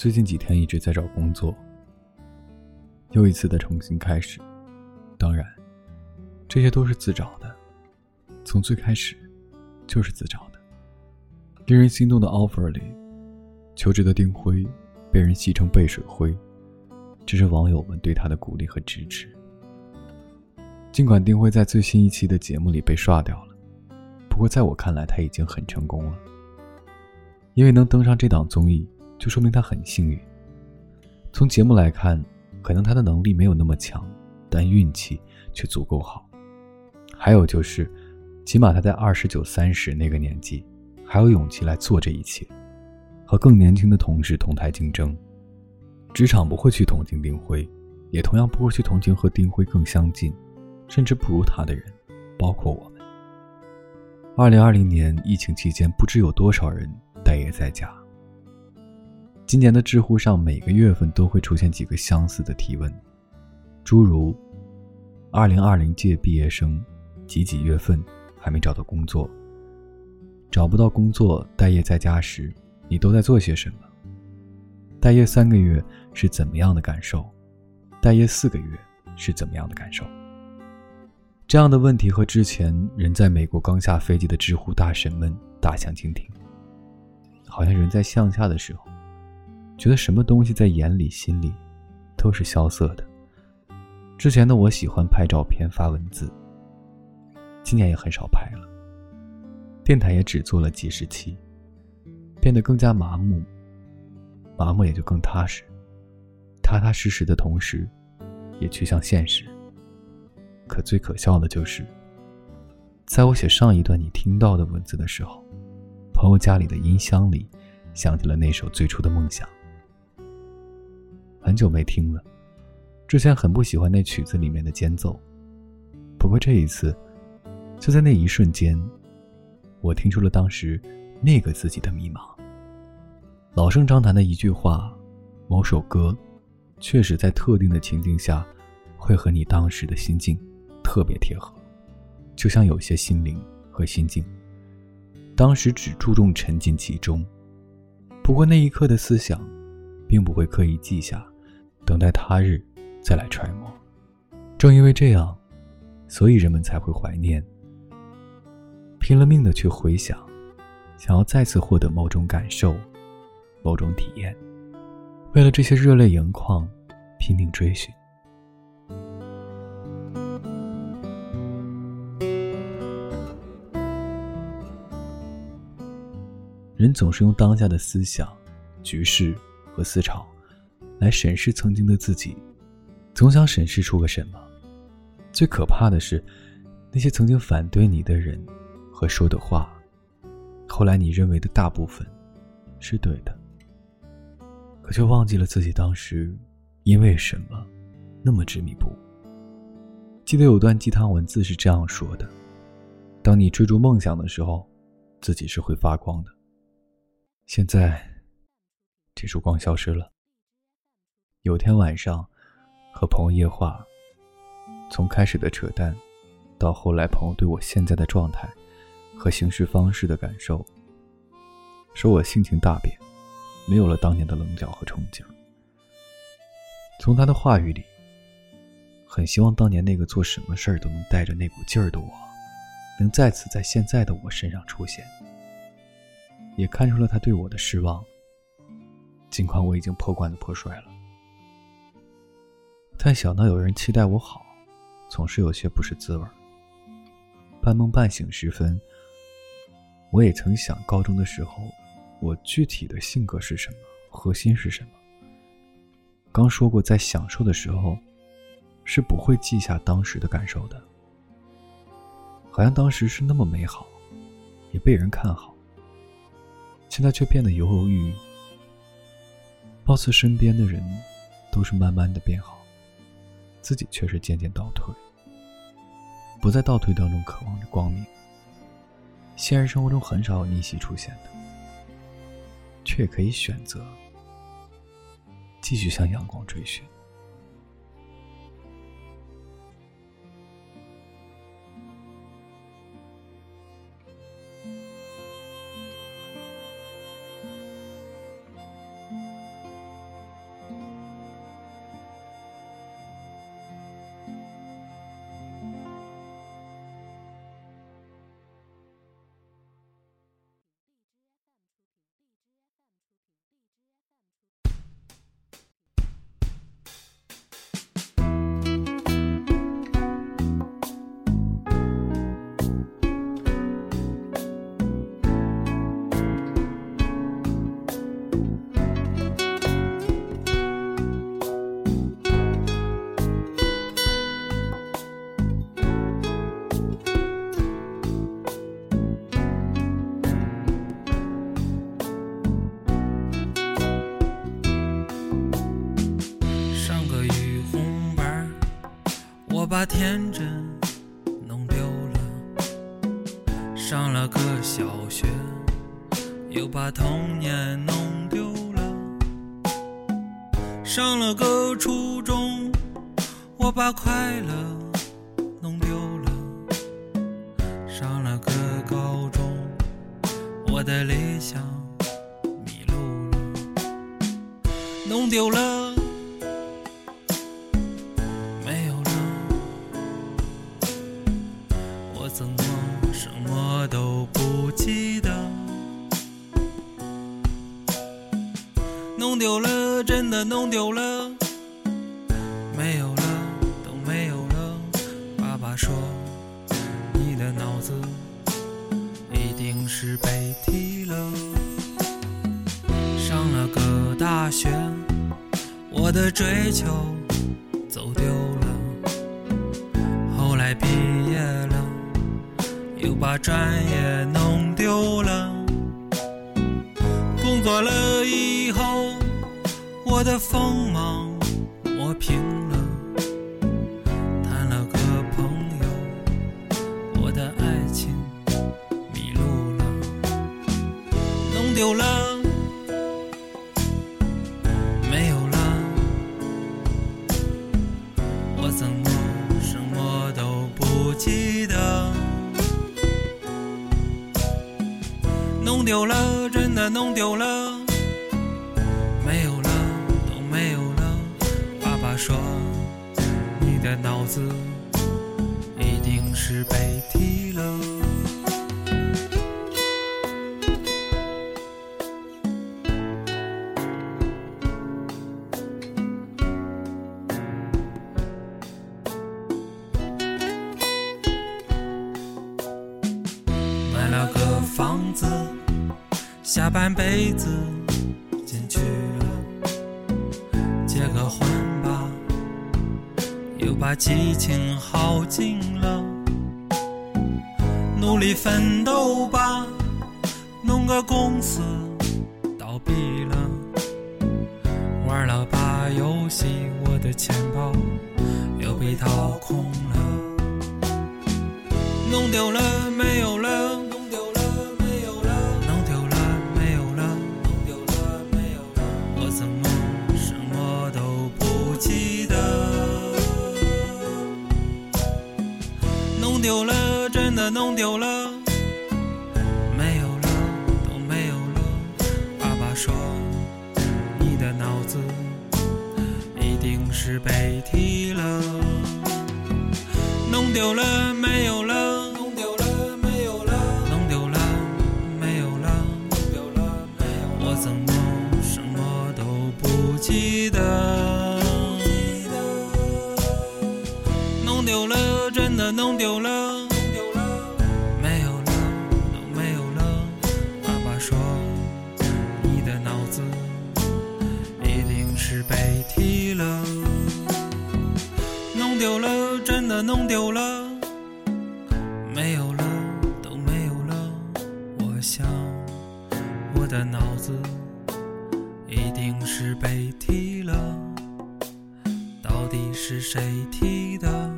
最近几天一直在找工作，又一次的重新开始。当然，这些都是自找的，从最开始就是自找的。令人心动的 offer 里，求职的丁辉被人戏称背水灰，这是网友们对他的鼓励和支持。尽管丁辉在最新一期的节目里被刷掉了，不过在我看来他已经很成功了，因为能登上这档综艺。就说明他很幸运。从节目来看，可能他的能力没有那么强，但运气却足够好。还有就是，起码他在二十九、三十那个年纪，还有勇气来做这一切，和更年轻的同事同台竞争。职场不会去同情丁辉，也同样不会去同情和丁辉更相近，甚至不如他的人，包括我。二零二零年疫情期间，不知有多少人待业在家。今年的知乎上，每个月份都会出现几个相似的提问，诸如“二零二零届毕业生几几月份还没找到工作？找不到工作，待业在家时，你都在做些什么？待业三个月是怎么样的感受？待业四个月是怎么样的感受？”这样的问题和之前人在美国刚下飞机的知乎大神们大相径庭，好像人在向下的时候。觉得什么东西在眼里、心里，都是萧瑟的。之前的我喜欢拍照片、发文字，今年也很少拍了。电台也只做了几十期，变得更加麻木，麻木也就更踏实。踏踏实实的同时，也趋向现实。可最可笑的就是，在我写上一段你听到的文字的时候，朋友家里的音箱里响起了那首最初的梦想。很久没听了，之前很不喜欢那曲子里面的间奏，不过这一次，就在那一瞬间，我听出了当时那个自己的迷茫。老生常谈的一句话，某首歌，确实在特定的情境下，会和你当时的心境特别贴合，就像有些心灵和心境，当时只注重沉浸其中，不过那一刻的思想，并不会刻意记下。等待他日再来揣摩。正因为这样，所以人们才会怀念，拼了命的去回想，想要再次获得某种感受、某种体验。为了这些热泪盈眶，拼命追寻。人总是用当下的思想、局势和思潮。来审视曾经的自己，总想审视出个什么。最可怕的是，那些曾经反对你的人和说的话，后来你认为的大部分是对的，可却忘记了自己当时因为什么那么执迷不悟。记得有段鸡汤文字是这样说的：“当你追逐梦想的时候，自己是会发光的。现在，这束光消失了。”有天晚上，和朋友夜话，从开始的扯淡，到后来朋友对我现在的状态和行事方式的感受，说我性情大变，没有了当年的棱角和憧憬。从他的话语里，很希望当年那个做什么事儿都能带着那股劲儿的我，能再次在现在的我身上出现。也看出了他对我的失望，尽管我已经破罐子破摔了。但想到有人期待我好，总是有些不是滋味半梦半醒时分，我也曾想，高中的时候，我具体的性格是什么，核心是什么。刚说过，在享受的时候，是不会记下当时的感受的。好像当时是那么美好，也被人看好，现在却变得犹犹豫豫。貌似身边的人，都是慢慢的变好。自己却是渐渐倒退，不在倒退当中渴望着光明。现实生活中很少有逆袭出现的，却也可以选择继续向阳光追寻。把天真弄丢了，上了个小学，又把童年弄丢了，上了个初中，我把快乐弄丢了，上了个高中，我的理想迷路了，弄丢了。怎么什么都不记得？弄丢了，真的弄丢了，没有了，都没有了。爸爸说，你的脑子一定是被踢了。上了个大学，我的追求。把专业弄丢了。工作了以后，我的锋芒磨平了，谈了个朋友，我的爱情迷路了，弄丢了。没有了。我怎么丢了，真的弄丢了，没有了，都没有了。爸爸说，你的脑子一定是被踢了。买了个房子，下半辈子进去了，结个婚吧，又把激情耗尽了，努力奋斗吧，弄个公司倒闭了，玩了。把游戏，我的钱包又被掏空了。弄丢了，没有弄丢了，没有了，都没有了。爸爸说，你的脑子一定是被踢了。弄丢了，弄丢了，没有了，都没有了。我想，我的脑子一定是被踢了，到底是谁踢的